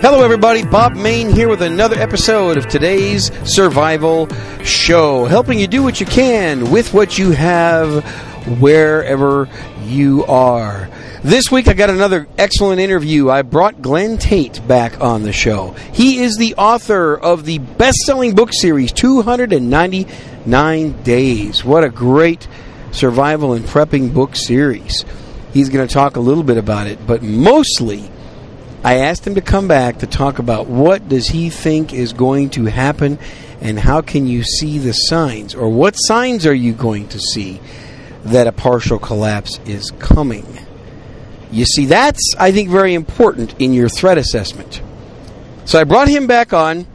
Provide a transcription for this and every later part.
Hello, everybody. Bob Mayne here with another episode of today's Survival Show, helping you do what you can with what you have wherever you are. This week, I got another excellent interview. I brought Glen Tate back on the show. He is the author of the best selling book series, 299 Days. What a great survival and prepping book series. He's going to talk a little bit about it, but mostly, I asked him to come back to talk about what does he think is going to happen and how can you see the signs or what signs are you going to see that a partial collapse is coming. You see that's I think very important in your threat assessment. So I brought him back on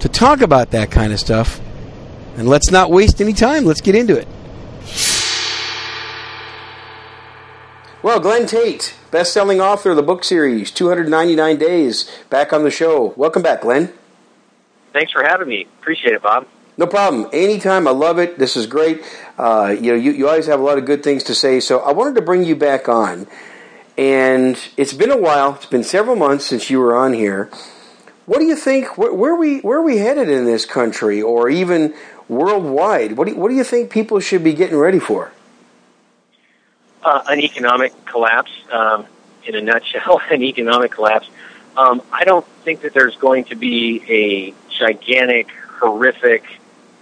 to talk about that kind of stuff. And let's not waste any time. Let's get into it. Well, Glen Tate, best-selling author of the book series 299 Days, back on the show. Welcome back, Glen. Thanks for having me. Appreciate it, Bob. No problem. Anytime. I love it. This is great. Uh, you know, you, you always have a lot of good things to say. So I wanted to bring you back on. And it's been a while. It's been several months since you were on here. What do you think? Where, where are we where are we headed in this country, or even worldwide? What do you, what do you think people should be getting ready for? Uh, an economic collapse, um, in a nutshell, an economic collapse. Um, I don't think that there's going to be a gigantic, horrific,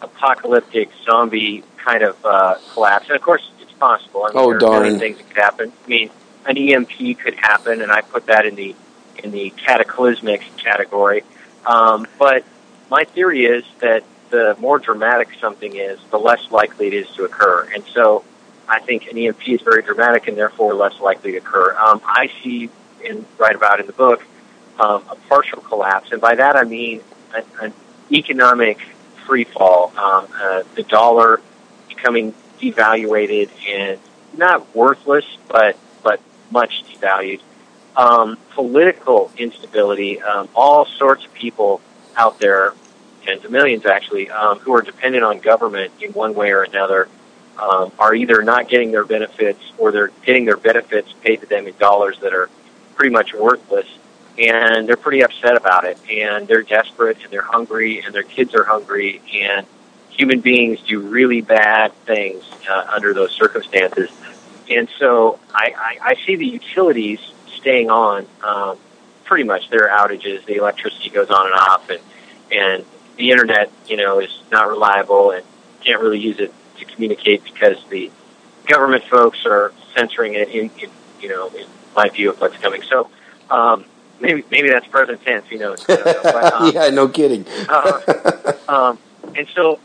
apocalyptic zombie kind of uh, collapse. And of course, it's possible. I mean, Oh, there are darn. many things that could happen. I mean, an EMP could happen, and I put that in the in the cataclysmic category. Um, but my theory is that the more dramatic something is, the less likely it is to occur. And so I think an EMP is very dramatic and therefore less likely to occur. Um, I see, and write about in the book, um, a partial collapse. And by that I mean an, an economic free fall, um, uh, the dollar becoming devaluated and not worthless, but, but much devalued. Um, political instability, um, all sorts of people out there, tens of millions actually, um, who are dependent on government in one way or another, um, are either not getting their benefits or they're getting their benefits paid to them in dollars that are pretty much worthless. And they're pretty upset about it. And they're desperate and they're hungry and their kids are hungry. And human beings do really bad things uh, under those circumstances. And so I, I, I see the utilities staying on um, pretty much their outages. The electricity goes on and off, and and the internet, you know, is not reliable and can't really use it to communicate because the government folks are censoring it. In, in you know, in my view of what's coming. So um, maybe maybe that's present tense. Who knows? Know. But, um, yeah, no kidding. uh, um, and so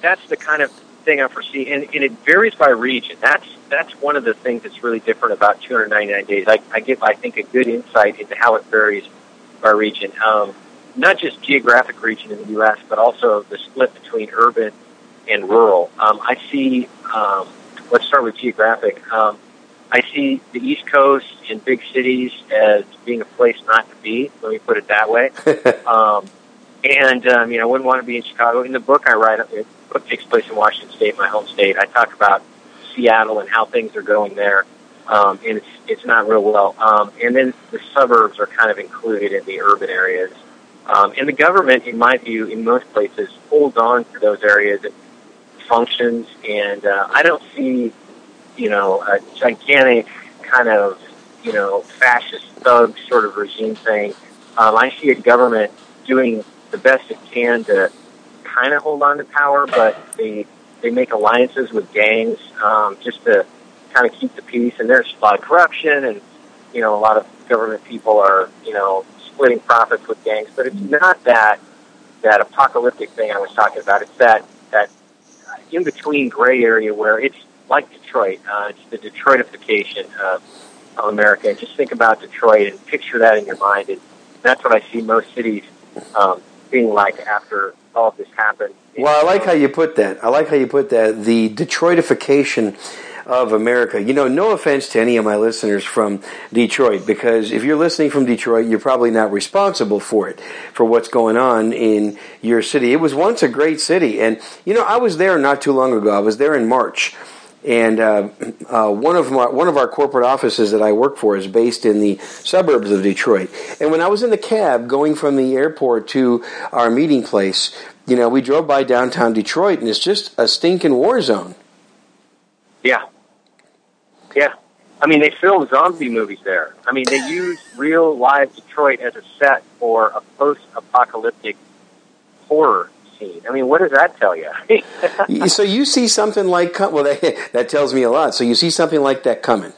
that's the kind of thing I foresee, and, and it varies by region. That's that's one of the things that's really different about 299 days. I, I give, I think, a good insight into how it varies by region, um, not just geographic region in the U.S., but also the split between urban and rural. Um, I see. Um, let's start with geographic. Um, I see the East Coast and big cities as being a place not to be. Let me put it that way. um, and um, you know, I wouldn't want to be in Chicago. In the book, I write. The book takes place in Washington State, my home state. I talk about Seattle and how things are going there, um, and it's it's not real well. Um, and then the suburbs are kind of included in the urban areas. Um, and the government, in my view, in most places, holds on to those areas and functions. And uh, I don't see, you know, a gigantic kind of, you know, fascist thug sort of regime thing. Um, I see a government doing the best it can to kind of hold on to power, but they they make alliances with gangs um, just to kind of keep the peace. And there's a lot of corruption, and you know, a lot of government people are you know splitting profits with gangs. But it's not that that apocalyptic thing I was talking about. It's that that in between gray area where it's like Detroit. Uh, it's the Detroitification of, of America. And just think about Detroit and picture that in your mind. And that's what I see most cities um, being like after all of this happened. Well, I like how you put that. I like how you put that. The Detroitification of America. You know, no offense to any of my listeners from Detroit, because if you're listening from Detroit, you're probably not responsible for it, for what's going on in your city. It was once a great city. And, you know, I was there not too long ago. I was there in March. And uh, uh, one of my, one of our corporate offices that I work for is based in the suburbs of Detroit. And when I was in the cab going from the airport to our meeting place, you know, we drove by downtown Detroit, and it's just a stinking war zone. Yeah, yeah. I mean, they film zombie movies there. I mean, they use real live Detroit as a set for a post-apocalyptic horror scene. I mean, what does that tell you? so you see something like well, that, that tells me a lot. So you see something like that coming.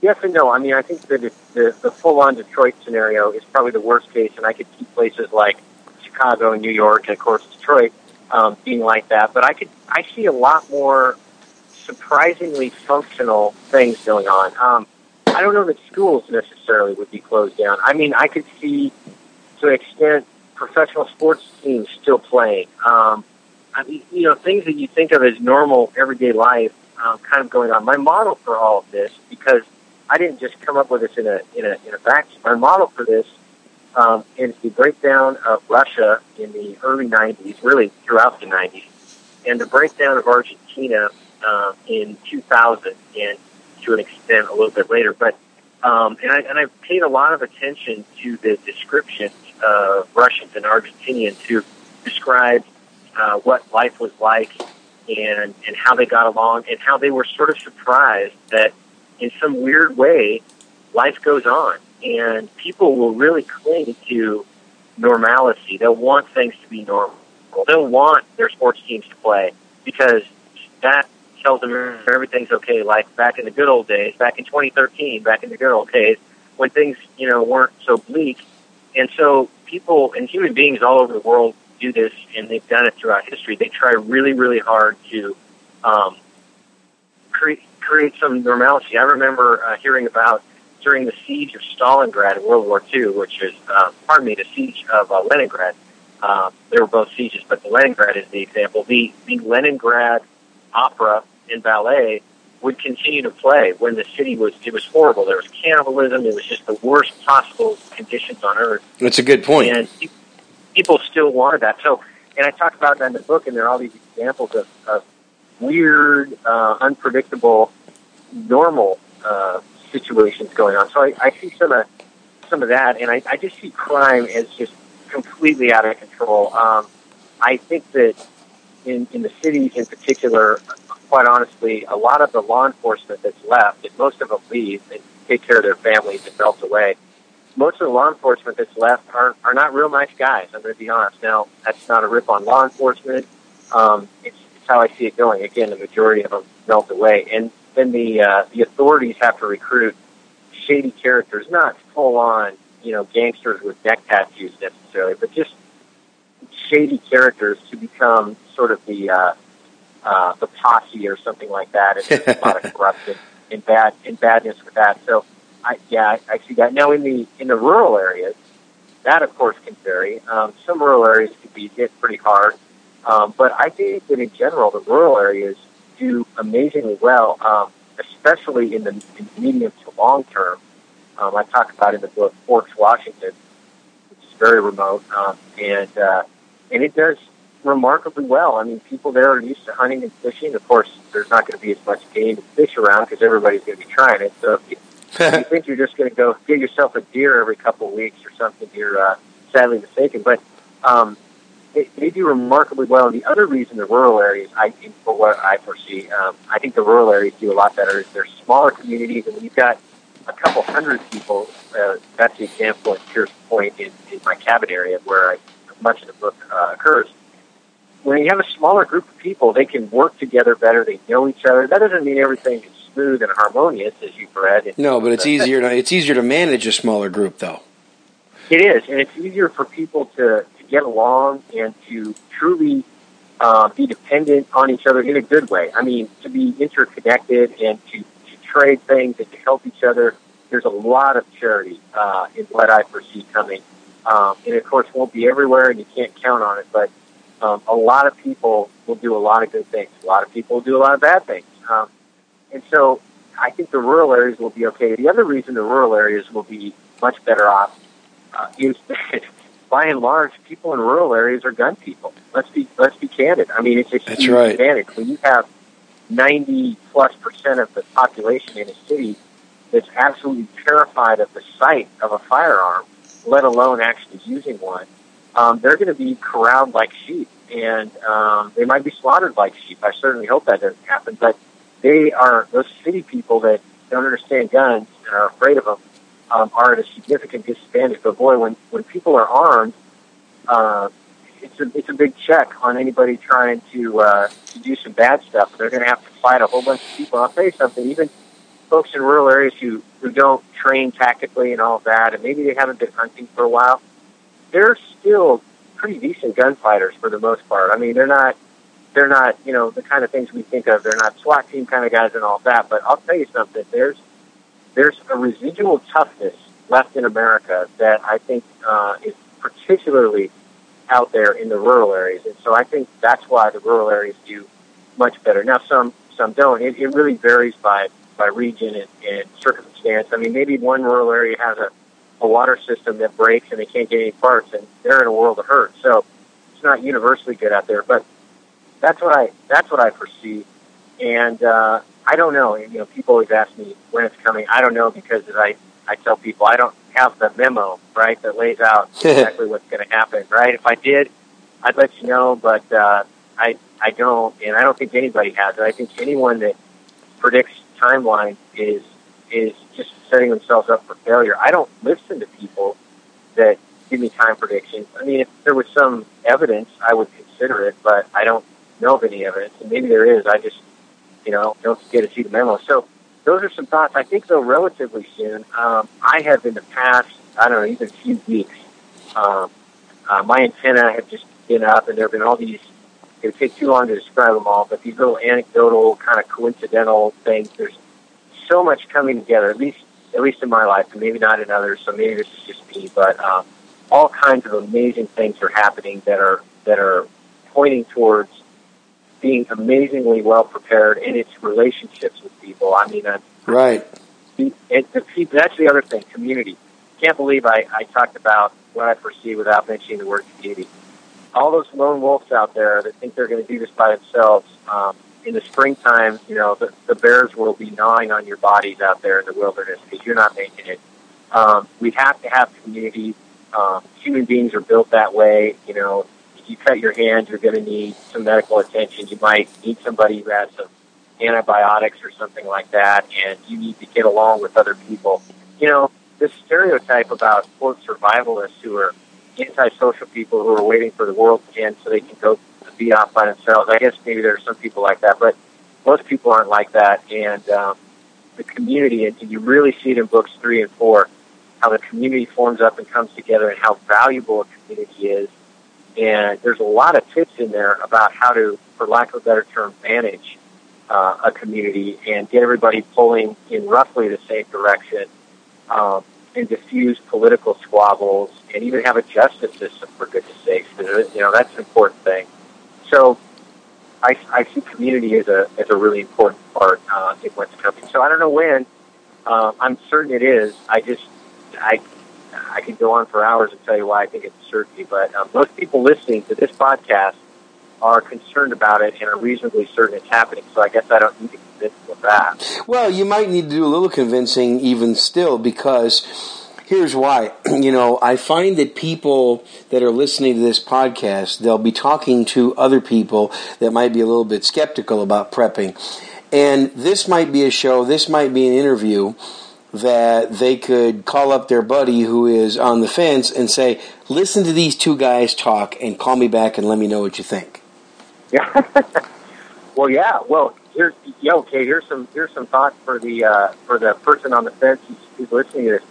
Yes and no. I mean, I think that the, the full-on Detroit scenario is probably the worst case, and I could see places like Chicago and New York, and of course Detroit, um, being like that. But I could, I see a lot more surprisingly functional things going on. Um, I don't know that schools necessarily would be closed down. I mean, I could see to an extent professional sports teams still playing. Um, I mean, you know, things that you think of as normal everyday life, um, kind of going on. My model for all of this, because I didn't just come up with this in a in a in a vacuum. My model for this um, is the breakdown of Russia in the early '90s, really throughout the '90s, and the breakdown of Argentina uh, in 2000 and to an extent a little bit later. But um, and I and I paid a lot of attention to the descriptions of Russians and Argentinians who described uh, what life was like and and how they got along and how they were sort of surprised that in some weird way life goes on and people will really cling to normalcy. They'll want things to be normal. They'll want their sports teams to play because that tells them everything's okay. Like back in the good old days, back in 2013, back in the good old days, when things you know weren't so bleak, and so people and human beings all over the world do this, and they've done it throughout history. They try really, really hard to um, create create some normalcy. I remember uh, hearing about during the siege of Stalingrad in World War II, which is, uh, pardon me, the siege of uh, Leningrad. Uh, they were both sieges, but the Leningrad is the example. The the Leningrad opera and ballet would continue to play when the city was it was horrible. There was cannibalism. It was just the worst possible conditions on earth. That's a good point. And people still wanted that. So, and I talk about that in the book, and there are all these examples of, of weird, uh, unpredictable, normal uh, situations going on. So I, I see some of some of that, and I, I just see crime as just completely out of control. Um, I think that in in the cities in particular, quite honestly, a lot of the law enforcement that's left, and most of them leave and take care of their families and melt away. Most of the law enforcement that's left are are not real nice guys. I'm going to be honest. Now, that's not a rip on law enforcement. Um, it's, it's how I see it going. Again, the majority of them melt away, and then the uh, the authorities have to recruit shady characters, not full on, you know, gangsters with neck tattoos necessarily, but just shady characters to become sort of the uh, uh, the posse or something like that. And there's a lot of corruption and bad and badness with that. So, I yeah, I, I see that. Now in the in the rural areas, that of course can vary. Um, some rural areas can be hit pretty hard, um, but I think that in general the rural areas do amazingly well, um, especially in the, in the medium to long term. Um, I talk about in the book Forks, Washington, which is very remote, um, and uh, and it does remarkably well. I mean, people there are used to hunting and fishing. Of course, there's not going to be as much game and fish around because everybody's going to be trying it. So if you, if you think you're just going to go get yourself a deer every couple of weeks or something, you're uh, sadly mistaken. But um, they, they do remarkably well. And the other reason the rural areas, I think, for what I foresee, um, I think the rural areas do a lot better. Is they're smaller communities, and when you've got a couple hundred people. Uh, that's the example at Pierce Point in, in my cabin area where I, much of the book uh, occurs when you have a smaller group of people, they can work together better. They know each other. That doesn't mean everything is smooth and harmonious, as you've read. No, but it's easier. To, it's easier to manage a smaller group, though. It is, and it's easier for people to, to get along and to truly uh, be dependent on each other in a good way. I mean, to be interconnected and to, to trade things and to help each other. There's a lot of charity uh, in what I foresee coming, um, and of course, won't be everywhere, and you can't count on it, but um, a lot of people will do a lot of good things. A lot of people will do a lot of bad things. Um, and so I think the rural areas will be okay. The other reason the rural areas will be much better off uh, is that by and large, people in rural areas are gun people. Let's be let's be candid. I mean, it's a That's huge right. advantage when you have 90 plus percent of the population in a city that's absolutely terrified of the sight of a firearm, let alone actually using one, um, they're going to be corralled like sheep, and um, they might be slaughtered like sheep. I certainly hope that doesn't happen, but they are those city people that don't understand guns and are afraid of them um, are at a significant disadvantage. But boy, when when people are armed, uh, it's a it's a big check on anybody trying to uh, to do some bad stuff. They're going to have to fight a whole bunch of people. I'll tell you something. Even folks in rural areas who who don't train tactically and all that, and maybe they haven't been hunting for a while, they're still pretty decent gunfighters for the most part. I mean, they're not they're not you know the kind of things we think of. They're not SWAT team kind of guys and all that. But I'll tell you something. There's there's a residual toughness left in America that I think uh, is particularly out there in the rural areas, and so I think that's why the rural areas do much better. Now, some some don't. It, it really varies by by region and, and circumstance. I mean, maybe one rural area has a a water system that breaks and they can't get any parts, and they're in a world of hurt. So it's not universally good out there, but that's what I that's what I foresee. And uh, I don't know. You know, people always ask me when it's coming. I don't know because as I I tell people I don't have the memo right that lays out exactly what's going to happen. Right? If I did, I'd let you know. But uh, I I don't, and I don't think anybody has it. I think anyone that predicts timeline is is just setting themselves up for failure. I don't listen to people that give me time predictions. I mean, if there was some evidence, I would consider it, but I don't know of any evidence, and maybe there is. I just you know, don't get to see the memo. So those are some thoughts. I think though relatively soon. Um, I have in the past, I don't know, even a few weeks, um, uh, my antenna have just been up, and there have been all these. It would take too long to describe them all, but these little anecdotal, kind of coincidental things. There's so much coming together. At least, at least in my life, and maybe not in others. So maybe this is just me, but um, all kinds of amazing things are happening that are that are pointing towards being amazingly well prepared in its relationships with people. I mean, uh, right. And the people, that's the other thing, community. Can't believe I, I talked about what I foresee without mentioning the word community. All those lone wolves out there that think they're going to do this by themselves, um, in the springtime, you know, the, the bears will be gnawing on your bodies out there in the wilderness because you're not making it. Um, we have to have community. Um, human beings are built that way. You know, if you cut your hand, you're going to need some medical attention. You might need somebody who has some antibiotics or something like that, and you need to get along with other people. You know, this stereotype about quote survivalists who are antisocial people who are waiting for the world to end so they can go be off by themselves. I guess maybe there are some people like that, but most people aren't like that. And um, the community, and you really see it in books three and four, how the community forms up and comes together, and how valuable a community is and there's a lot of tips in there about how to, for lack of a better term, manage uh, a community and get everybody pulling in roughly the same direction um, and diffuse political squabbles and even have a justice system for goodness sakes. You know, that's an important thing. So I, I see community as a, as a really important part uh, in what's coming. So I don't know when. Uh, I'm certain it is. I just, I I could go on for hours and tell you why I think it's a certainty, but um, most people listening to this podcast are concerned about it and are reasonably certain it's happening. So I guess I don't need to convince them of that. Well, you might need to do a little convincing even still because here's why. You know, I find that people that are listening to this podcast, they'll be talking to other people that might be a little bit skeptical about prepping. And this might be a show, this might be an interview that they could call up their buddy who is on the fence and say, "Listen to these two guys talk, and call me back and let me know what you think." Yeah. well, yeah. Well, here's yeah. Okay. Here's some here's some thoughts for the uh, for the person on the fence who's, who's listening to this.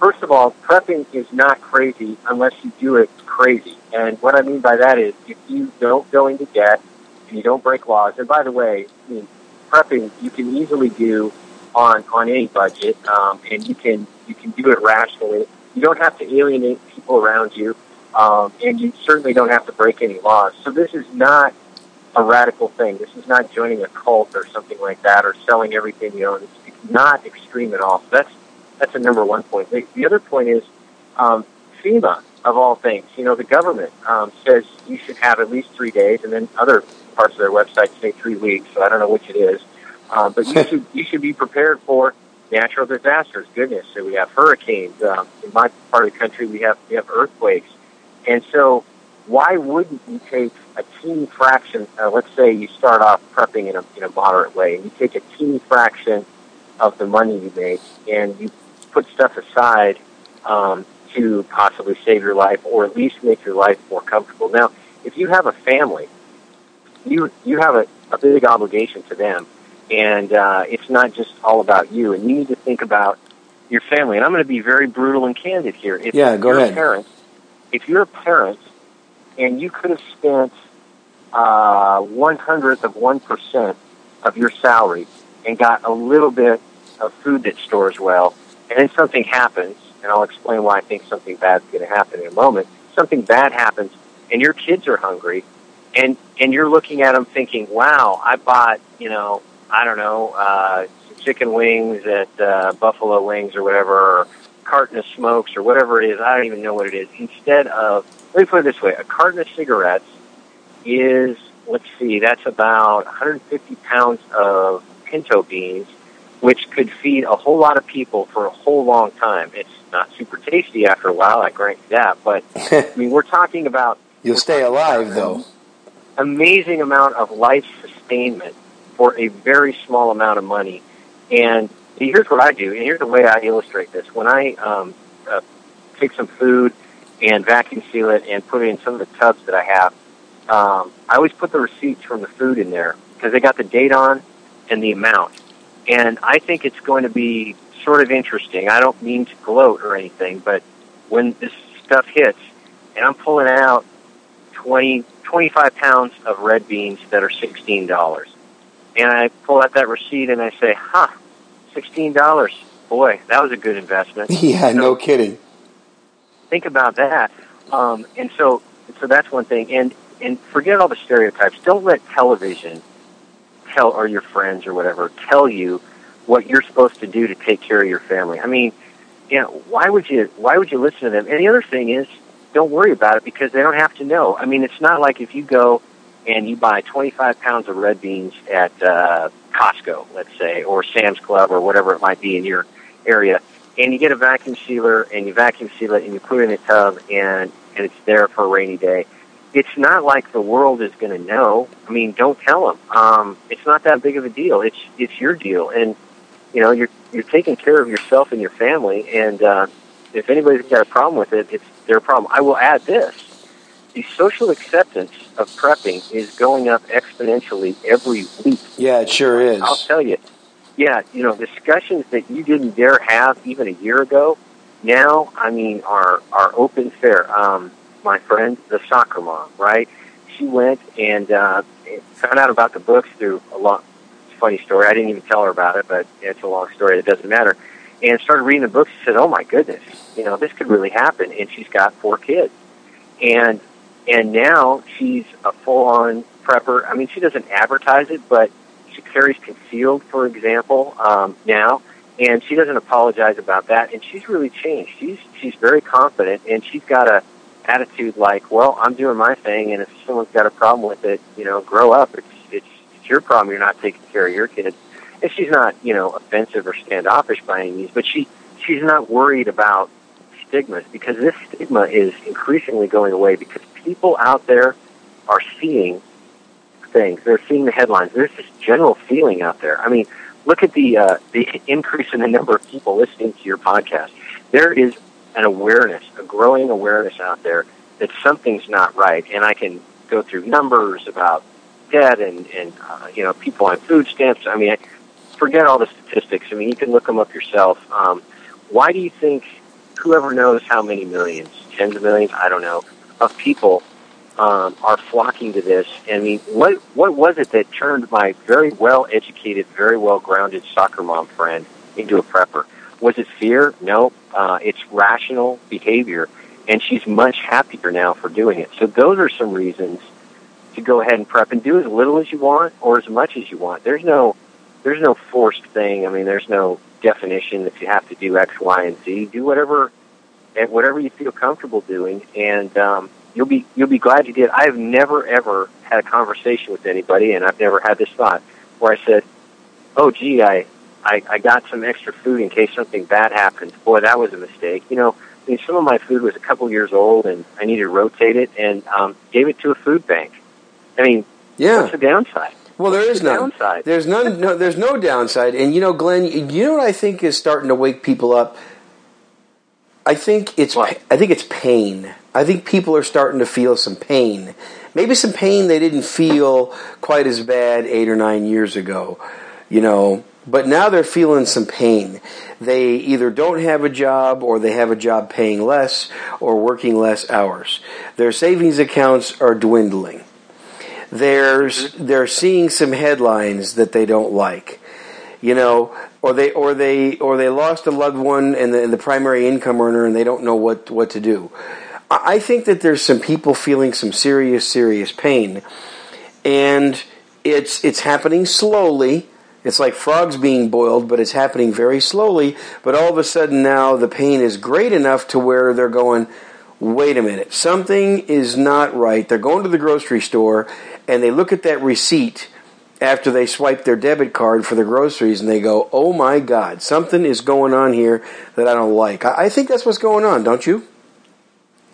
First of all, prepping is not crazy unless you do it crazy. And what I mean by that is if you don't go into debt and you don't break laws. And by the way, I mean, prepping you can easily do on on any budget, um, and you can you can do it rationally. You don't have to alienate people around you, um, and you certainly don't have to break any laws. So this is not a radical thing. This is not joining a cult or something like that, or selling everything you own. It's, not extreme at all. So that's that's a number one point. The, the other point is um, FEMA of all things. You know, the government um, says you should have at least three days, and then other parts of their website say three weeks. So I don't know which it is, uh, but you should you should be prepared for natural disasters. Goodness, so we have hurricanes. Um, in my part of the country, we have we have earthquakes, and so why wouldn't you take a teeny fraction? Uh, let's say you start off prepping in a in a moderate way, and you take a teeny fraction of the money you make, and you put stuff aside um, to possibly save your life or at least make your life more comfortable. Now, if you have a family, you you have a, a big obligation to them, and uh, it's not just all about you. And you need to think about your family. And I'm going to be very brutal and candid here. If yeah, go you're ahead. A parent, if you're a parent and you could have spent uh, one hundredth of one percent of your salary and got a little bit of food that stores well, and then something happens, and I'll explain why I think something bad's going to happen in a moment. Something bad happens, and your kids are hungry, and and you're looking at them thinking, "Wow, I bought you know I don't know uh, chicken wings at uh, Buffalo Wings or whatever, or carton of smokes or whatever it is. I don't even know what it is. Instead of let me put it this way: a carton of cigarettes is let's see, that's about 150 pounds of pinto beans, which could feed a whole lot of people for a whole long time. It's not super tasty after a while, I grant you that, but I mean, we're talking about you'll stay alive though. Amazing amount of life sustainment for a very small amount of money. And here's what I do, and here's the way I illustrate this. When I um, uh, take some food and vacuum seal it and put it in some of the tubs that I have, um, I always put the receipts from the food in there because they got the date on and the amount. And I think it's going to be sort of interesting. I don't mean to gloat or anything, but when this stuff hits and I'm pulling out 20, 25 pounds of red beans that are $16, and I pull out that receipt and I say, huh, $16. Boy, that was a good investment. Yeah, so, no kidding. Think about that. Um, and so, so that's one thing. And, and forget all the stereotypes. Don't let television tell, or your friends or whatever, tell you what you're supposed to do to take care of your family. I mean, you know, why would you, why would you listen to them? And the other thing is, don't worry about it because they don't have to know. I mean, it's not like if you go and you buy 25 pounds of red beans at uh, Costco, let's say, or Sam's Club or whatever it might be in your area, and you get a vacuum sealer and you vacuum seal it and you put it in a tub and, and it's there for a rainy day. It's not like the world is going to know. I mean, don't tell them. Um, it's not that big of a deal. It's it's your deal, and you know you're you're taking care of yourself and your family. And uh, if anybody's got a problem with it, it's their problem. I will add this: the social acceptance of prepping is going up exponentially every week. Yeah, it sure is. I'll tell you. Yeah, you know, discussions that you didn't dare have even a year ago, now, I mean, are are open fair. Um, my friend, the soccer mom, right? She went and uh, found out about the books through a long, funny story. I didn't even tell her about it, but it's a long story. It doesn't matter. And started reading the books. She said, "Oh my goodness, you know, this could really happen." And she's got four kids, and and now she's a full-on prepper. I mean, she doesn't advertise it, but she carries concealed, for example, um, now, and she doesn't apologize about that. And she's really changed. She's she's very confident, and she's got a attitude like, "Well, I'm doing my thing, and if someone's got a problem with it, you know, grow up. It's your problem. You're not taking care of your kids." And she's not, you know, offensive or standoffish by any means, but she she's not worried about stigmas because this stigma is increasingly going away because people out there are seeing things. They're seeing the headlines. There's this general feeling out there. I mean, look at the uh, the increase in the number of people listening to your podcast. There is an awareness, a growing awareness out there that something's not right, and I can go through numbers about debt and and uh, you know people on food stamps. I mean, forget all the statistics. I mean, you can look them up yourself. Um, why do you think? Whoever knows how many millions, tens of millions, I don't know, of people um, are flocking to this. I mean, what what was it that turned my very well educated, very well grounded soccer mom friend into a prepper? Was it fear? No, uh, it's rational behavior, and she's much happier now for doing it. So those are some reasons to go ahead and prep and do as little as you want or as much as you want. There's no there's no forced thing. I mean, there's no definition that you have to do X, Y, and Z. Do whatever at whatever you feel comfortable doing, and um, you'll be you'll be glad you did. I've never ever had a conversation with anybody, and I've never had this thought where I said, "Oh, gee, I I, I got some extra food in case something bad happens. Boy, that was a mistake." You know, I mean, some of my food was a couple years old, and I needed to rotate it, and um, gave it to a food bank. I mean, Yeah. what's the downside? Well, there is the none. downside? There's none. No, there's no downside. And you know, Glen, you know what I think is starting to wake people up. I think it's. What? I think it's pain. I think people are starting to feel some pain. Maybe some pain they didn't feel quite as bad eight or nine years ago. You know, but now they're feeling some pain. They either don't have a job or they have a job paying less or working less hours. Their savings accounts are dwindling there's mm-hmm. they're seeing some headlines that they don't like you know or they or they or they lost a loved one and the, and the primary income earner and they don't know what what to do. I I think that there's some people feeling some serious serious pain. And it's it's happening slowly. It's like frogs being boiled but it's happening very slowly. But all of a sudden now the pain is great enough to where they're going wait a minute, something is not right. They're going to the grocery store and they look at that receipt after they swipe their debit card for the groceries and they go, oh my God, something is going on here that I don't like. I think that's what's going on, don't you?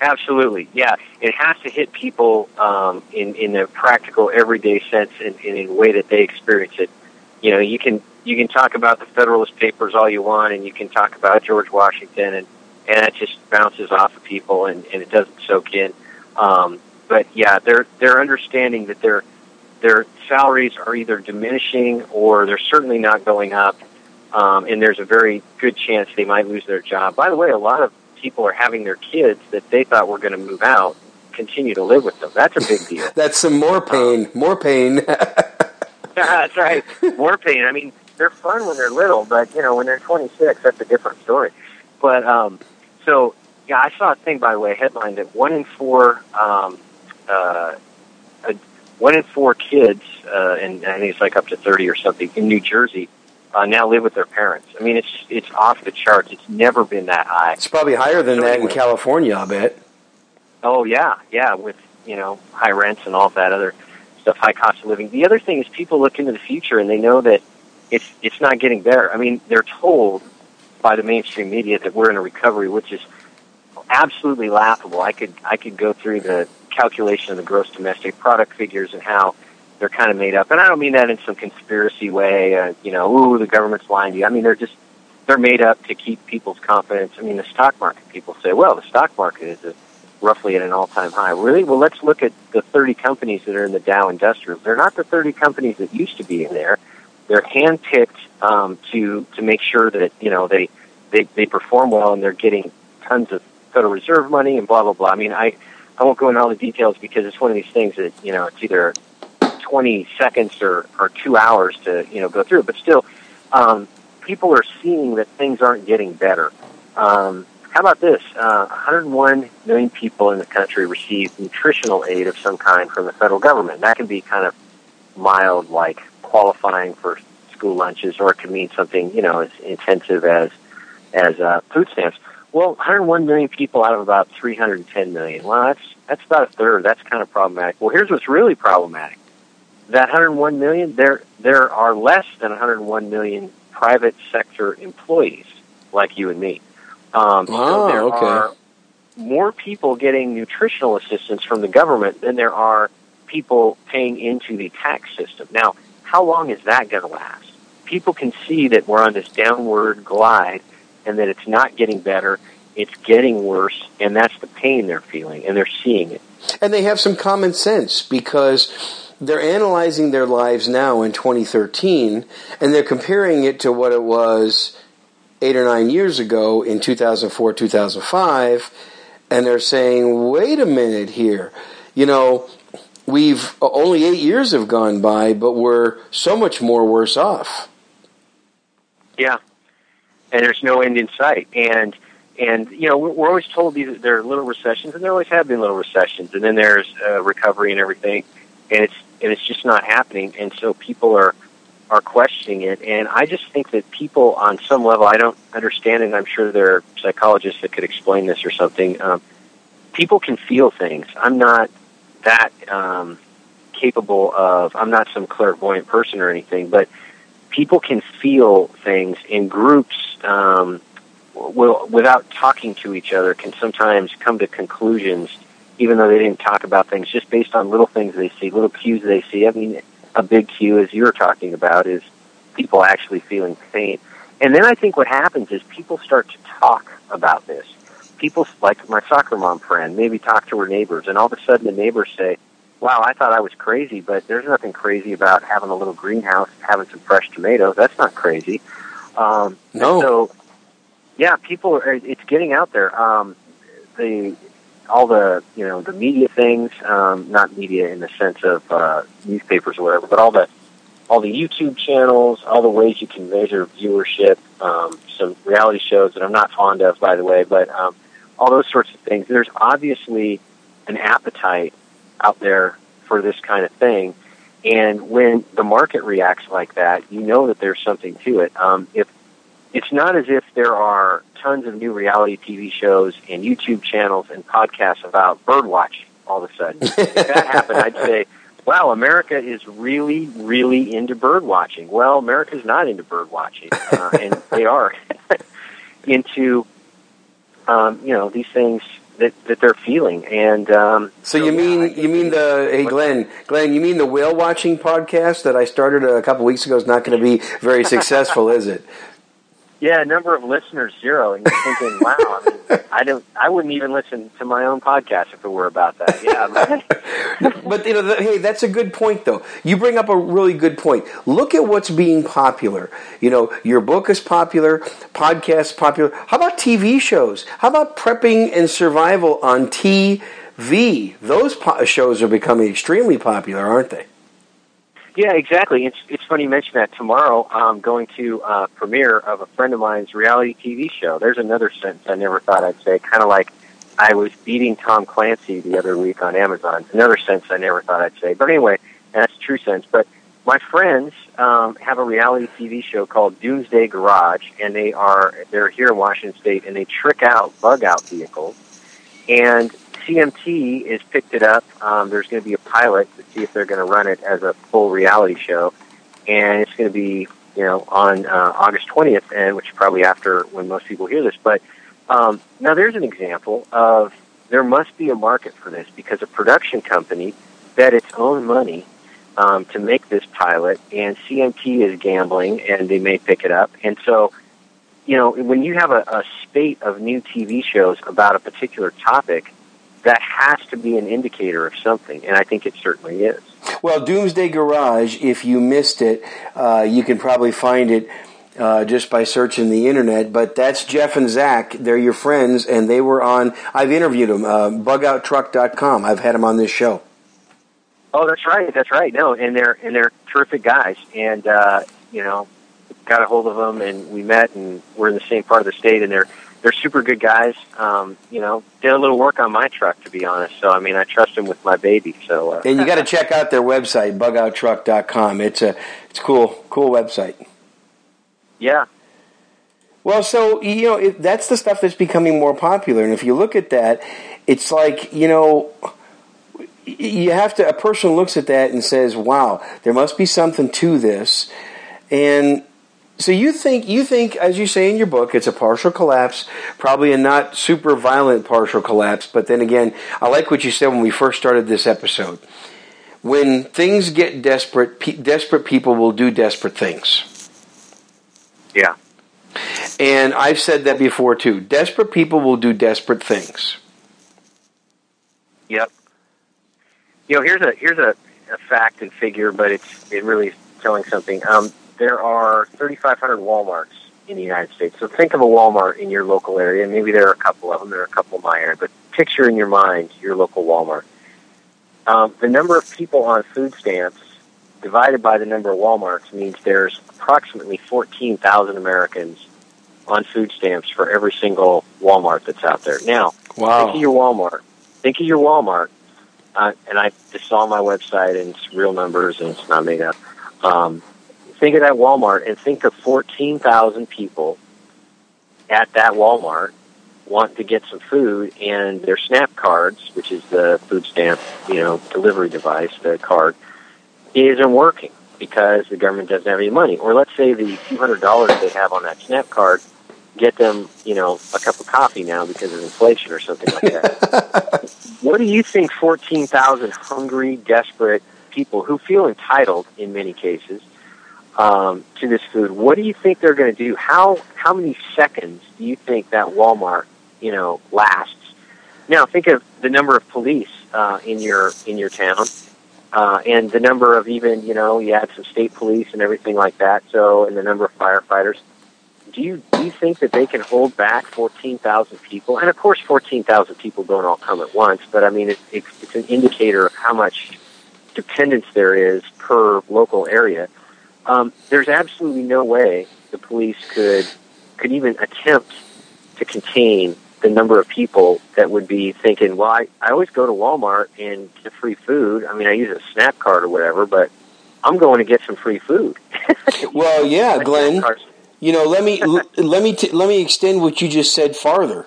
Absolutely, yeah. It has to hit people um, in in a practical, everyday sense, and in, in a way that they experience it. You know, you can you can talk about the Federalist Papers all you want, and you can talk about George Washington, and and it just bounces off of people, and, and it doesn't soak in. Um, but yeah, they're they're understanding that their their salaries are either diminishing or they're certainly not going up, um, and there's a very good chance they might lose their job. By the way, a lot of people are having their kids that they thought were going to move out continue to live with them. That's a big deal. That's some more pain, more pain. that's right. More pain. I mean, they're fun when they're little, but you know, when they're 26, that's a different story. But um, so yeah, I saw a thing by the way, a headline that one in four, um, uh, one in four kids, uh, and I think it's like up to 30 or something in New Jersey, uh, now live with their parents. I mean, it's it's off the charts. It's never been that high. it's probably higher than that in. California, I bet. Oh yeah, yeah, with you know high rents and all that other stuff, high cost of living. The other thing is people look into the future and they know that it's it's not getting better. I mean, they're told by the mainstream media that we're in a recovery, which is absolutely laughable. I could I could go through the calculation of the gross domestic product figures and how they're kind of made up. And I don't mean that in some conspiracy way. Uh, you know, ooh, the government's lying to you. I mean, they're just they're made up to keep people's confidence. I mean, the stock market. People say, well, the stock market is a, roughly at an all-time high. Really? Well, let's look at the 30 companies that are in the Dow Industrial. They're not the 30 companies that used to be in there. They're handpicked um, to to make sure that you know they, they they perform well and they're getting tons of Federal Reserve money and blah blah blah. I mean, I I won't go into all the details because it's one of these things that you know it's either 20 seconds or or two hours to you know go through. But still, um, people are seeing that things aren't getting better. Um, how about this? Uh, 101 million people in the country receive nutritional aid of some kind from the federal government. That can be kind of mild, like qualifying for school lunches, or it can mean something you know as intensive as as uh, food stamps. Well, 101 million people out of about 310 million. Well, that's that's about a third. That's kind of problematic. Well, here's what's really problematic. That 101 million, there there are less than 101 million private sector employees like you and me. Um, so Ah, there okay. are more people getting nutritional assistance from the government than there are people paying into the tax system. Now, how long is that going to last? People can see that we're on this downward glide and that it's not getting better, it's getting worse, and that's the pain they're feeling, and they're seeing it. And they have some common sense because they're analyzing their lives now in 2013 and they're comparing it to what it was eight or nine years ago in 2004, 2005. And they're saying, wait a minute here. You know, we've only eight years have gone by, but we're so much more worse off. Yeah, and there's no end in sight. And and you know we're always told these there are little recessions, and there always have been little recessions, and then there's uh, recovery and everything, and it's and it's just not happening. And so people are are questioning it, and I just think that people on some level, I don't understand it. I'm sure there are psychologists that could explain this or something. Um, people can feel things. I'm not that um, capable of. I'm not some clairvoyant person or anything, but people can feel things in groups. Um, will, without talking to each other, can sometimes come to conclusions, even though they didn't talk about things, just based on little things they see, little cues they see. I mean, a big cue, as you're talking about, is people actually feeling pain. And then I think what happens is people start to talk about this. People, like my soccer mom friend, maybe talk to her neighbors, and all of a sudden the neighbors say, wow, I thought I was crazy, but there's nothing crazy about having a little greenhouse, having some fresh tomatoes. That's not crazy. Um, no. So, yeah, people are, it's getting out there. Um, the, all the, you know, the media things, um, not media in the sense of, uh, newspapers or whatever, but all the, all the YouTube channels, all the ways you can measure viewership, um, some reality shows that I'm not fond of, by the way, but, um, all those sorts of things. There's obviously an appetite out there for this kind of thing. And when the market reacts like that, you know that there's something to it. Um, if it's not as if there are tons of new reality TV shows and YouTube channels and podcasts about bird watching all of a sudden. if that happened, I'd say, wow, America is really, really into bird watching. Well, America's not into bird watching, uh, and they are into, um, you know, these things that, that they're feeling. And um, so you mean you mean the hey Glen Glen you mean the whale watching podcast that I started a couple weeks ago is not going to be very successful, is it? Yeah, number of listeners zero, and you're thinking, wow, I mean, I don't, I wouldn't even listen to my own podcast if it were about that. Yeah, but you know, the, hey, that's a good point, though. You bring up a really good point. Look at what's being popular. You know, your book is popular, podcast popular. How about TV shows? How about prepping and survival on TV? Those po- shows are becoming extremely popular, aren't they? Yeah, exactly. It's it's funny you mention that. Tomorrow, I'm going to uh, premiere of a friend of mine's reality TV show. There's another sentence I never thought I'd say. Kind of like I was beating Tom Clancy the other week on Amazon. Another sentence I never thought I'd say. But anyway, that's true sense. But my friends um, have a reality TV show called Doomsday Garage, and they are they're here in Washington State, and they trick out bug out vehicles. And CMT has picked it up. Um, there's going to be a pilot to see if they're going to run it as a full reality show, and it's going to be you know on uh, August 20th, and which is probably after when most people hear this. But um, now there's an example of there must be a market for this because a production company bet its own money um, to make this pilot, and CMT is gambling, and they may pick it up, and so. You know, when you have a, a spate of new TV shows about a particular topic, that has to be an indicator of something, and I think it certainly is. Well, Doomsday Garage, if you missed it, uh, you can probably find it uh, just by searching the internet. But that's Jeff and Zach. They're your friends, and they were on. I've interviewed them. Uh, BugOutTruck.com. I've had them on this show. Oh, that's right. That's right. No, and they're and they're terrific guys. And uh, you know, got a hold of them, and we met, and we're in the same part of the state, and they're they're super good guys. Um, you know, did a little work on my truck to be honest. So I mean, I trust them with my baby. So uh, and you got to check out their website, bugouttruck.com. It's a it's cool cool website. Yeah. Well, so you know it, that's the stuff that's becoming more popular, and if you look at that, it's like you know you have to. A person looks at that and says, "Wow, there must be something to this," and so you think you think, as you say in your book, it's a partial collapse, probably a not super violent partial collapse. But then again, I like what you said when we first started this episode. When things get desperate, pe- desperate people will do desperate things. Yeah. And I've said that before too. Desperate people will do desperate things. Yep. You know, here's a here's a, a fact and figure, but it's it really is telling something. Um, there are 3,500 Walmarts in the United States. So think of a Walmart in your local area. Maybe there are a couple of them. There are a couple in my area. But picture in your mind your local Walmart. Um, the number of people on food stamps divided by the number of Walmarts means there's approximately 14,000 Americans on food stamps for every single Walmart that's out there. Now, wow. think of your Walmart. Think of your Walmart. Uh, and I just saw my website, and it's real numbers, and it's not made up. Um, think of that Walmart and think of 14,000 people at that Walmart want to get some food and their SNAP cards, which is the food stamp, you know, delivery device, the card, isn't working because the government doesn't have any money. Or let's say the $200 they have on that SNAP card get them, you know, a cup of coffee now because of inflation or something like that. what do you think 14,000 hungry, desperate people who feel entitled in many cases um, to this food, what do you think they're going to do? How how many seconds do you think that Walmart, you know, lasts? Now think of the number of police uh, in your in your town, uh, and the number of even you know you had some state police and everything like that. So and the number of firefighters do you do you think that they can hold back fourteen thousand people? And of course, fourteen thousand people don't all come at once, but I mean, it, it, it's an indicator of how much dependence there is per local area. Um, there's absolutely no way the police could could even attempt to contain the number of people that would be thinking, well, I, I always go to Walmart and get free food. I mean, I use a SNAP card or whatever, but I'm going to get some free food. well, yeah, Glen. You know, let me let me t- let me extend what you just said farther.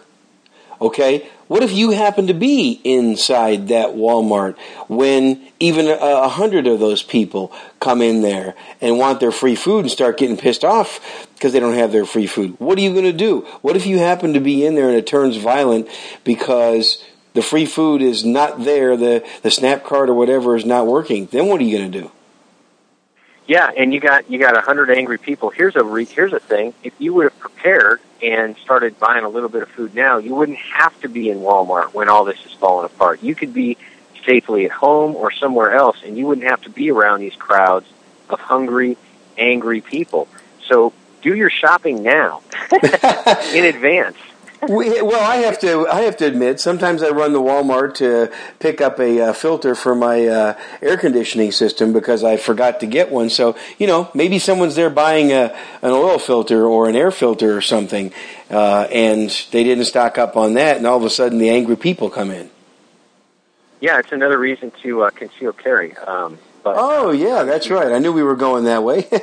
Okay, what if you happen to be inside that Walmart when even a, hundred of those people come in there and want their free food and start getting pissed off because they don't have their free food? What are you going to do? What if you happen to be in there and it turns violent because the free food is not there, the the snap card or whatever is not working? Then what are you going to do? Yeah, and you got you got a hundred angry people. Here's a re- here's a thing. If you would have prepared and started buying a little bit of food now, you wouldn't have to be in Walmart when all this is falling apart. You could be safely at home or somewhere else, and you wouldn't have to be around these crowds of hungry, angry people. So do your shopping now in advance we, well, I have to. I have to admit, sometimes I run the Walmart to pick up a uh, filter for my uh, air conditioning system because I forgot to get one. So you know, maybe someone's there buying a, an oil filter or an air filter or something, uh, and they didn't stock up on that, and all of a sudden the angry people come in. Yeah, it's another reason to uh, conceal carry. Um, but, oh yeah, that's right. I knew we were going that way.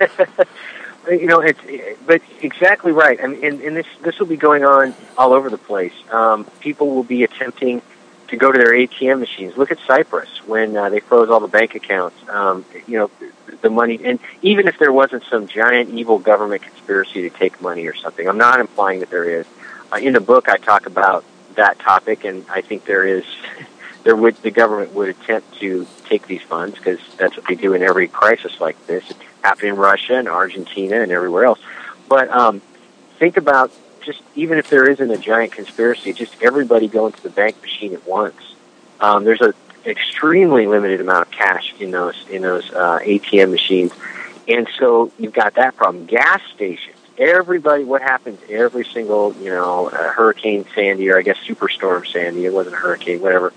you know, it's but exactly right. Mean, and, and this this will be going on all over the place. Um, people will be attempting to go to their ATM machines. Look at Cyprus when uh, they froze all the bank accounts. Um, you know, the money, and even if there wasn't some giant evil government conspiracy to take money or something, I'm not implying that there is. Uh, in the book, I talk about that topic, and I think there is. There would the government would attempt to take these funds because that's what they do in every crisis like this happening in Russia and Argentina and everywhere else. But um, think about just even if there isn't a giant conspiracy, just everybody going to the bank machine at once. Um, there's a extremely limited amount of cash in those in those uh, ATM machines, and so you've got that problem. Gas stations. Everybody, what happens every single, you know, uh, Hurricane Sandy, or I guess Superstorm Sandy, it wasn't a hurricane, whatever.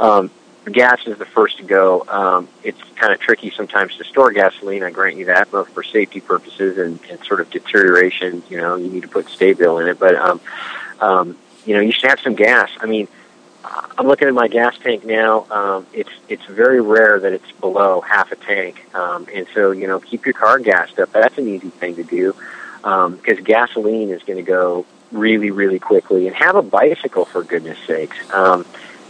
Um, gas is the first to go. Um, it's kind of tricky sometimes to store gasoline. I grant you that, both for safety purposes and, and sort of deterioration. You know, you need to put Sta-Bil in it, but um, um, you know, you should have some gas. I mean, I'm looking at my gas tank now. Um, it's it's very rare that it's below half a tank, um, and so you know, keep your car gassed up. That's an easy thing to do because um, gasoline is going to go really, really quickly. And have a bicycle for goodness sakes. Um,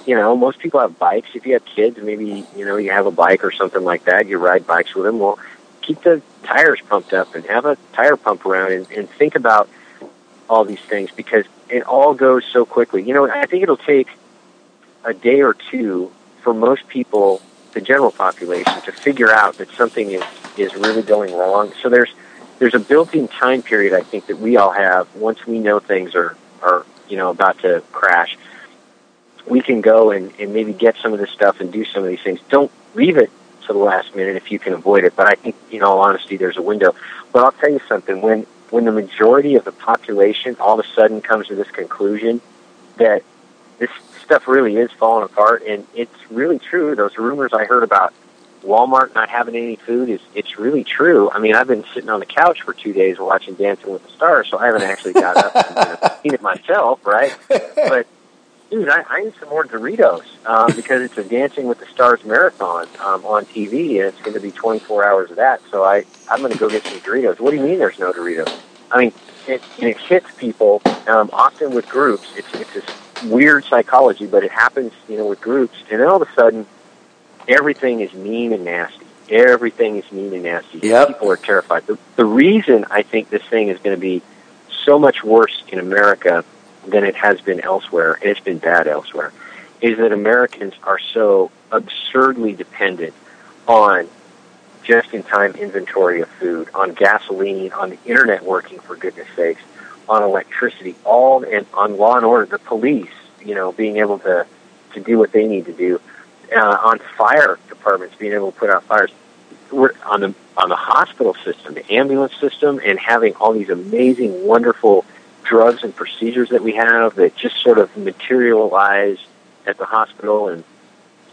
you know, most people have bikes. If you have kids, maybe, you know, you have a bike or something like that, you ride bikes with them. Well, keep the tires pumped up and have a tire pump around and, and think about all these things because it all goes so quickly. You know, I think it'll take a day or two for most people, the general population, to figure out that something is, is really going wrong. So there's, there's a built-in time period I think that we all have once we know things are, are, you know, about to crash we can go and, and maybe get some of this stuff and do some of these things. Don't leave it to the last minute if you can avoid it. But I think, in all honesty, there's a window. But I'll tell you something. When when the majority of the population all of a sudden comes to this conclusion that this stuff really is falling apart, and it's really true. Those rumors I heard about Walmart not having any food is it's really true. I mean, I've been sitting on the couch for two days watching Dancing with the Stars, so I haven't actually got up and you know, seen it myself, right? But dude, I, I need some more Doritos um, because it's a Dancing with the Stars marathon um, on TV, and it's going to be 24 hours of that. So I, I'm going to go get some Doritos. What do you mean there's no Doritos? I mean, it, it hits people um, often with groups. It's, it's this weird psychology, but it happens, you know, with groups, and then all of a sudden, everything is mean and nasty. Everything is mean and nasty. Yep. People are terrified. The, the reason I think this thing is going to be so much worse in America than it has been elsewhere, and it's been bad elsewhere, is that Americans are so absurdly dependent on just-in-time inventory of food, on gasoline, on the internet working, for goodness sakes, on electricity, all and on law and order, the police, you know, being able to to do what they need to do, uh, on fire departments being able to put out fires, We're on the on the hospital system, the ambulance system, and having all these amazing, wonderful drugs and procedures that we have that just sort of materialize at the hospital and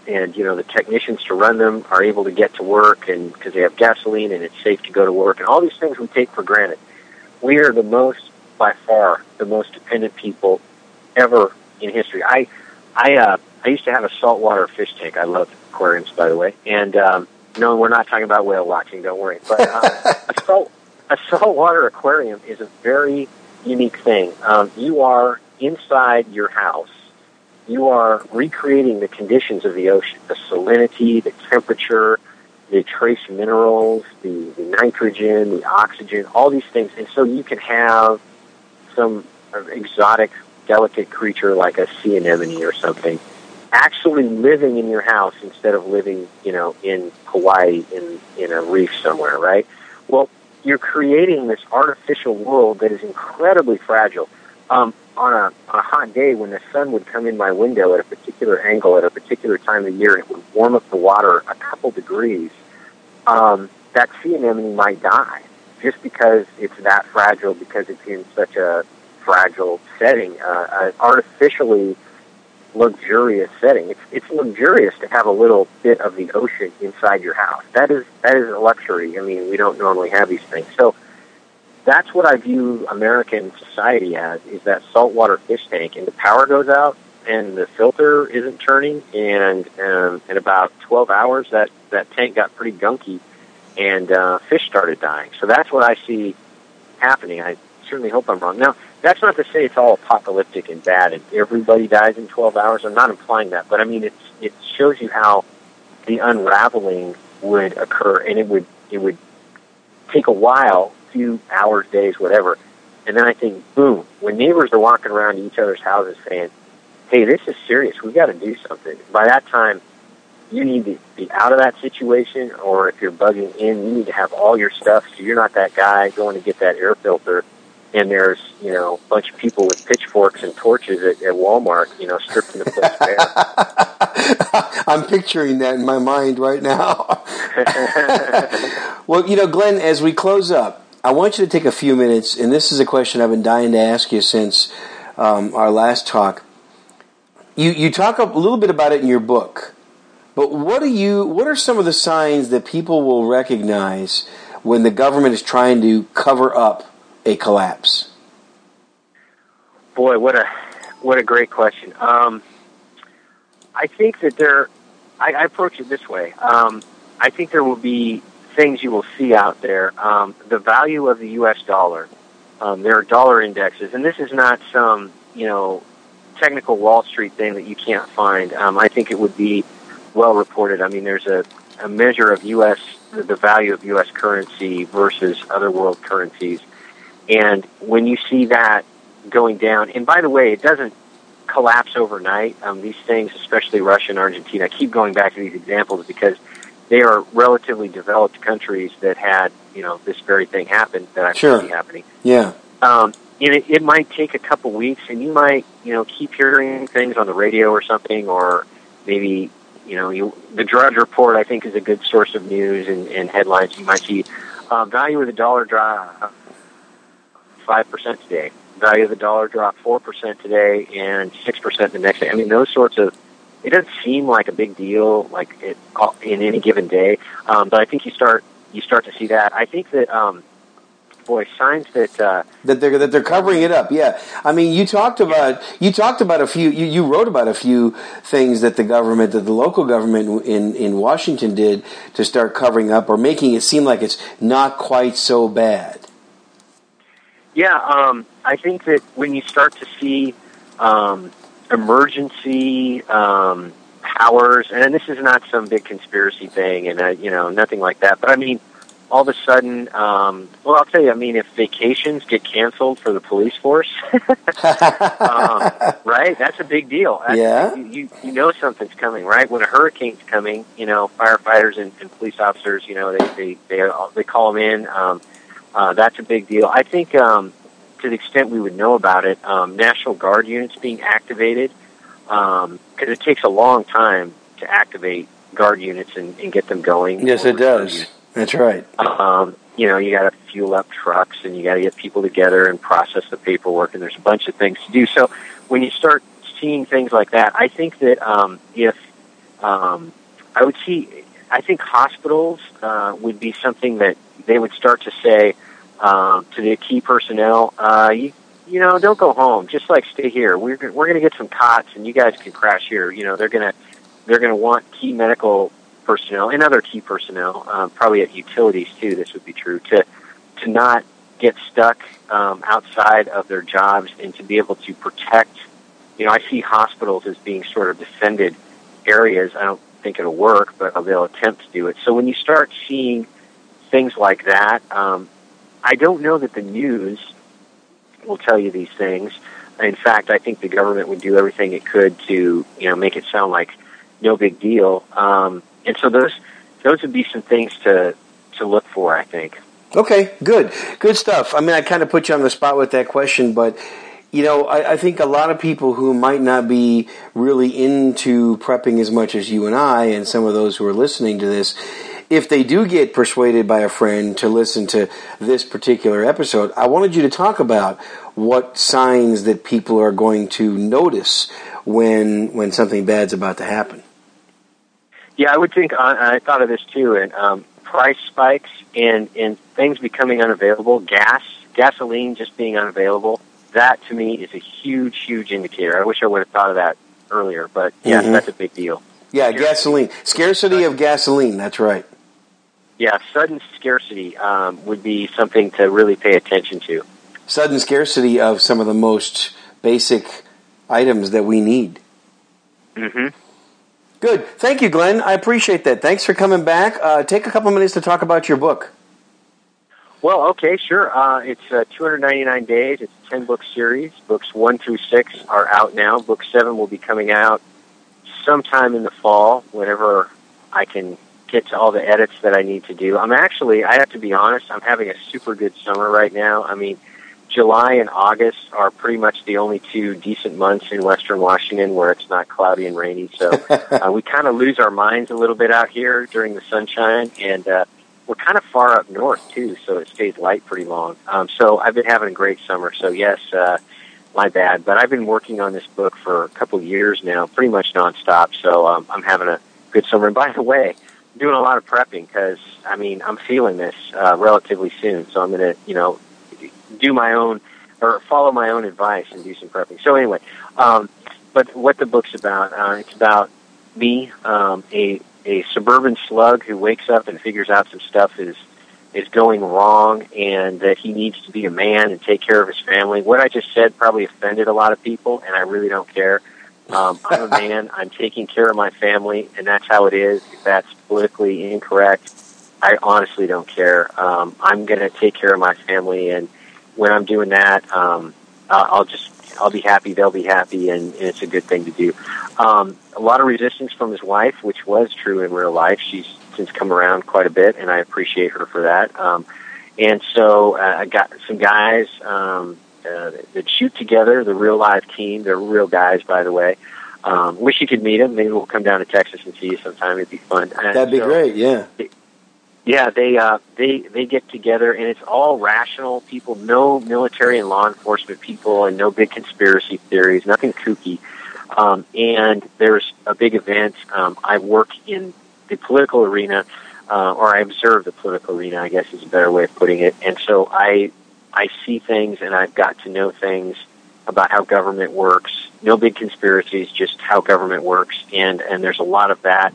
and you know the technicians to run them are able to get to work and because they have gasoline and it's safe to go to work and all these things we take for granted. We are the most by far the most dependent people ever in history. I i uh i used to have a saltwater fish tank. I love aquariums by the way. And um no we're not talking about whale watching don't worry. But uh, a salt a saltwater aquarium is a very unique thing um you are inside your house you are recreating the conditions of the ocean, the salinity, the temperature, the trace minerals, the, the nitrogen, the oxygen, all these things. And so you can have some exotic, delicate creature like a sea anemone or something actually living in your house instead of living, you know, in Hawaii in, in a reef somewhere, right? Well, you're creating this artificial world that is incredibly fragile. Um, on a, on a hot day when the sun would come in my window at a particular angle at a particular time of year and it would warm up the water a couple degrees, um, that sea anemone might die just because it's that fragile, because it's in such a fragile setting, uh, an artificially luxurious setting. It's, it's luxurious to have a little bit of the ocean inside your house. That is, that is a luxury. I mean, we don't normally have these things. So, that's what I view American society as is that saltwater fish tank and the power goes out and the filter isn't turning and um, in about 12 hours that that tank got pretty gunky and uh, fish started dying. So that's what I see happening. I certainly hope I'm wrong. Now, that's not to say it's all apocalyptic and bad and everybody dies in 12 hours. I'm not implying that, but I mean it's it shows you how the unraveling would occur and it would it would take a while few hours, days, whatever. And then I think, boom, when neighbors are walking around each other's houses saying, hey, this is serious, we've got to do something. By that time, you need to be out of that situation, or if you're bugging in, you need to have all your stuff so you're not that guy going to get that air filter and there's, you know, a bunch of people with pitchforks and torches at, at Walmart, you know, stripping the place bare. I'm picturing that in my mind right now. well, you know, Glen, as we close up, I want you to take a few minutes, and this is a question I've been dying to ask you since um, our last talk. You you talk a little bit about it in your book, but what are you? What are some of the signs that people will recognize when the government is trying to cover up a collapse? Boy, what a what a great question. Um, I think that there. I, I approach it this way. Um, I think there will be things you will see out there. Um, the value of the U.S. dollar. Um, there are dollar indexes, and this is not some you know technical Wall Street thing that you can't find. Um, I think it would be well reported. I mean, there's a, a measure of U.S. the value of U.S. currency versus other world currencies, and when you see that going down, and by the way, it doesn't collapse overnight. Um, these things, especially Russia and Argentina, I keep going back to these examples because they are relatively developed countries that had you know this very thing happen that I sure. see happening. Yeah. Um, and it, it might take a couple weeks, and you might you know keep hearing things on the radio or something, or maybe you know you the Drudge Report I think is a good source of news and, and headlines. You might see uh, value of the dollar drop five percent today. Value of the dollar drop four percent today, and six percent the next day. I mean those sorts of it doesn't seem like a big deal, like it, in any given day. Um, but I think you start you start to see that. I think that um, boy, signs that uh, that they're that they're covering it up. Yeah, I mean, you talked about you talked about a few. You, you wrote about a few things that the government, that the local government in in Washington did to start covering up or making it seem like it's not quite so bad. Yeah, um, I think that when you start to see um, emergency um, powers, and this is not some big conspiracy thing, and uh, you know nothing like that, but I mean all of a sudden, um, well, I'll tell you, I mean, if vacations get canceled for the police force, um, right? That's a big deal. That's, yeah. You, you know something's coming, right? When a hurricane's coming, you know, firefighters and, and police officers, you know, they, they, they, they call them in. Um, uh, that's a big deal. I think, um, to the extent we would know about it, um, National Guard units being activated, because um, it takes a long time to activate guard units and, and get them going. Yes, it does. That's right. Um, you know, you got to fuel up trucks and you got to get people together and process the paperwork, and there's a bunch of things to do. So when you start seeing things like that, I think that um, if um, I would see, I think hospitals uh, would be something that they would start to say um, to the key personnel, uh, you, you know, don't go home. Just like stay here. We're we're going to get some cots, and you guys can crash here. You know, they're going to they're going to want key medical personnel and other key personnel, um, probably at utilities too. This would be true to to not get stuck um, outside of their jobs and to be able to protect. You know, I see hospitals as being sort of defended areas. I don't think it'll work, but they'll attempt to do it. So when you start seeing things like that, um, I don't know that the news will tell you these things. In fact, I think the government would do everything it could to, you know, make it sound like no big deal. Um, and so those those would be some things to to look for. I think. Okay, good, good stuff. I mean, I kind of put you on the spot with that question, but you know, I, I, think a lot of people who might not be really into prepping as much as you and I, and some of those who are listening to this, if they do get persuaded by a friend to listen to this particular episode, I wanted you to talk about what signs that people are going to notice when when something bad's about to happen. Yeah, I would think. I, thought of this too, and um, price spikes and and things becoming unavailable. Gas, gasoline, just being unavailable. That to me is a huge, huge indicator. I wish I would have thought of that earlier, but yeah, mm-hmm. that's a big deal. Yeah, gasoline, scarcity of gasoline. That's right. Yeah, sudden scarcity um, would be something to really pay attention to. Sudden scarcity of some of the most basic items that we need. Mm-hmm. Good. Thank you, Glen. I appreciate that. Thanks for coming back. Uh, take a couple minutes to talk about your book. Well, okay, sure. Uh, it's uh, 299 days. It's a 10 book series. Books 1 through 6 are out now. Book 7 will be coming out sometime in the fall, whenever I can get to all the edits that I need to do. I'm actually, I have to be honest, I'm having a super good summer right now. I mean, July and August are pretty much the only two decent months in Western Washington where it's not cloudy and rainy. So uh, we kind of lose our minds a little bit out here during the sunshine, and uh, we're kind of far up north too, so it stays light pretty long. Um, so I've been having a great summer. So yes, uh, my bad, but I've been working on this book for a couple of years now, pretty much nonstop. So um, I'm having a good summer. And by the way, I'm doing a lot of prepping because I mean I'm feeling this uh, relatively soon. So I'm to you know do my own or follow my own advice and do some prepping. So anyway, um, but what the book's about, uh, it's about me, um, a a suburban slug who wakes up and figures out some stuff is is going wrong and that he needs to be a man and take care of his family. What I just said probably offended a lot of people, and I really don't care. Um, I'm a man. I'm taking care of my family, and that's how it is. If that's politically incorrect, I honestly don't care. Um, I'm going to take care of my family, and when I'm doing that, um, I'll just I'll be happy, they'll be happy, and, and it's a good thing to do. Um, a lot of resistance from his wife, which was true in real life. She's since come around quite a bit, and I appreciate her for that. Um, and so uh, I got some guys um, uh, that shoot together, the real live team. They're real guys, by the way. Um, wish you could meet them. Maybe we'll come down to Texas and see you sometime. It'd be fun. And That'd be so, great. Yeah. It, yeah, they uh, they they get together, and it's all rational people, no military and law enforcement people, and no big conspiracy theories, nothing kooky. Um, and there's a big event. Um, I work in the political arena. uh, or I observe the political arena. I guess is a better way of putting it. And so I I see things, and I've got to know things about how government works. No big conspiracies, just how government works, and and there's a lot of that.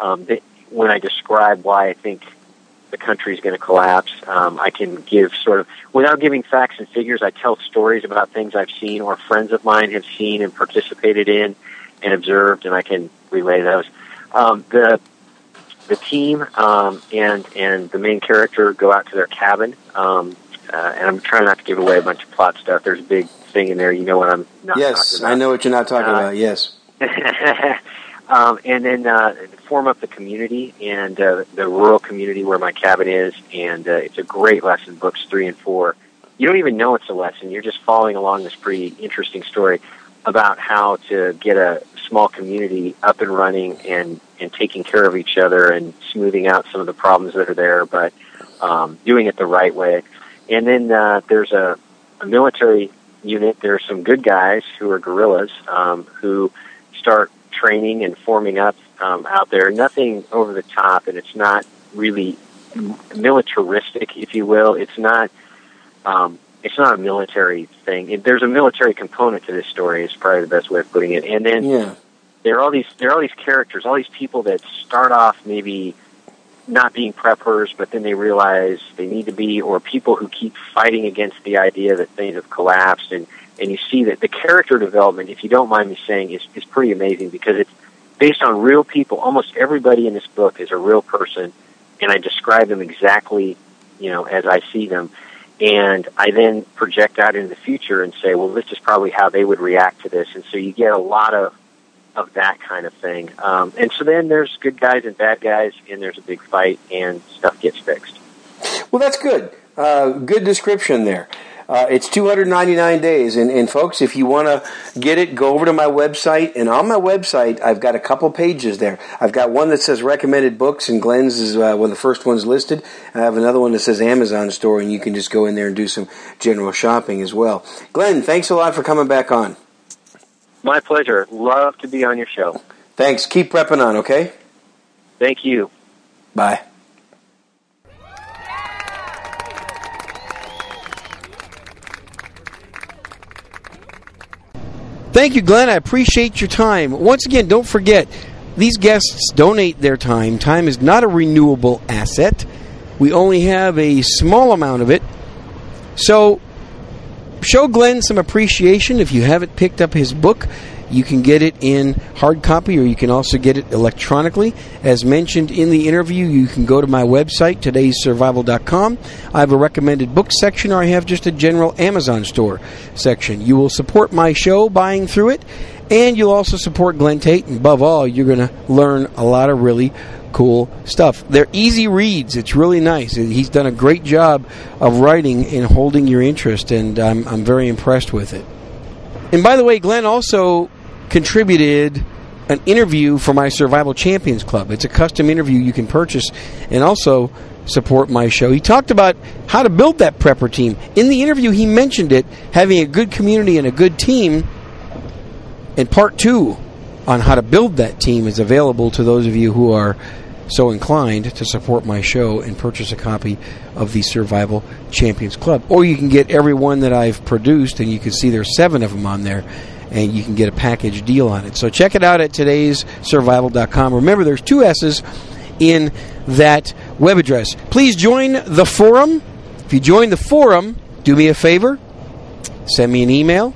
Um, that when I describe why I think the country is going to collapse, um, I can give sort of without giving facts and figures. I tell stories about things I've seen or friends of mine have seen and participated in and observed, and I can relay those. Um, the the team um, and and the main character go out to their cabin, um, uh, and I'm trying not to give away a bunch of plot stuff. There's a big thing in there. You know what I'm not yes, I know what you're not talking uh, about. Yes. um, and then uh, form up the community and uh, the rural community where my cabin is, and uh, it's a great lesson. Books three and four. You don't even know it's a lesson. You're just following along this pretty interesting story about how to get a small community up and running and and taking care of each other and smoothing out some of the problems that are there, but um, doing it the right way. And then uh, there's a, a military unit. There are some good guys who are guerrillas um, who start training and forming up um, out there. Nothing over the top, and it's not really militaristic, if you will. It's not. Um, it's not a military thing. It, there's a military component to this story. Is probably the best way of putting it. And then yeah. there are all these there are all these characters, all these people that start off maybe not being preppers, but then they realize they need to be, or people who keep fighting against the idea that things have collapsed. And and you see that the character development, if you don't mind me saying, is is pretty amazing because it's based on real people. Almost everybody in this book is a real person, and I describe them exactly, you know, as I see them and I then project out into the future and say, well, this is probably how they would react to this, and so you get a lot of of that kind of thing. Um, and so then there's good guys and bad guys, and there's a big fight, and stuff gets fixed. Well, that's good. Uh, good description there. Uh, it's 299 days. And, and folks, if you want to get it, go over to my website. And on my website, I've got a couple pages there. I've got one that says recommended books, and Glen's is uh, one of the first ones listed. I have another one that says Amazon store, and you can just go in there and do some general shopping as well. Glen, thanks a lot for coming back on. My pleasure. Love to be on your show. Thanks. Keep prepping on, okay? Thank you. Bye. Thank you, Glen. I appreciate your time. Once again, don't forget, these guests donate their time. Time is not a renewable asset. We only have a small amount of it. So, show Glen some appreciation if you haven't picked up his book. You can get it in hard copy or you can also get it electronically. As mentioned in the interview, you can go to my website, todayssurvival.com. I have a recommended book section or I have just a general Amazon store section. You will support my show buying through it and you'll also support Glen Tate. And above all, you're going to learn a lot of really cool stuff. They're easy reads. It's really nice. He's done a great job of writing and holding your interest, and I'm, I'm very impressed with it. And by the way, Glenn also contributed an interview for my Survival Champions Club. It's a custom interview you can purchase and also support my show. He talked about how to build that prepper team. In the interview, he mentioned it having a good community and a good team. And part two on how to build that team is available to those of you who are so inclined to support my show and purchase a copy of the Survival Champions Club. Or you can get every one that I've produced, and you can see there's seven of them on there and you can get a package deal on it. So check it out at today's survival.com. Remember, there's two S's in that web address. Please join the forum. If you join the forum, do me a favor, send me an email.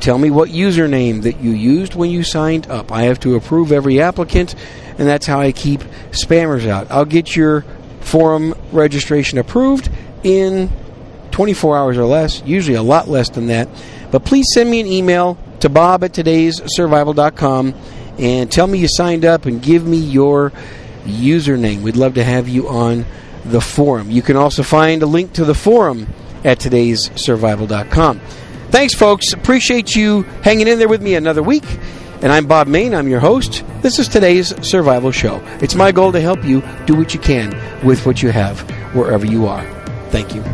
Tell me what username that you used when you signed up. I have to approve every applicant, and that's how I keep spammers out. I'll get your forum registration approved in 24 hours or less, usually a lot less than that. But please send me an email to bob at today's survival.com and tell me you signed up and give me your username. We'd love to have you on the forum. You can also find a link to the forum at today's survival.com. Thanks, folks. Appreciate you hanging in there with me another week. And I'm Bob Mayne. I'm your host. This is today's Survival Show. It's my goal to help you do what you can with what you have wherever you are. Thank you.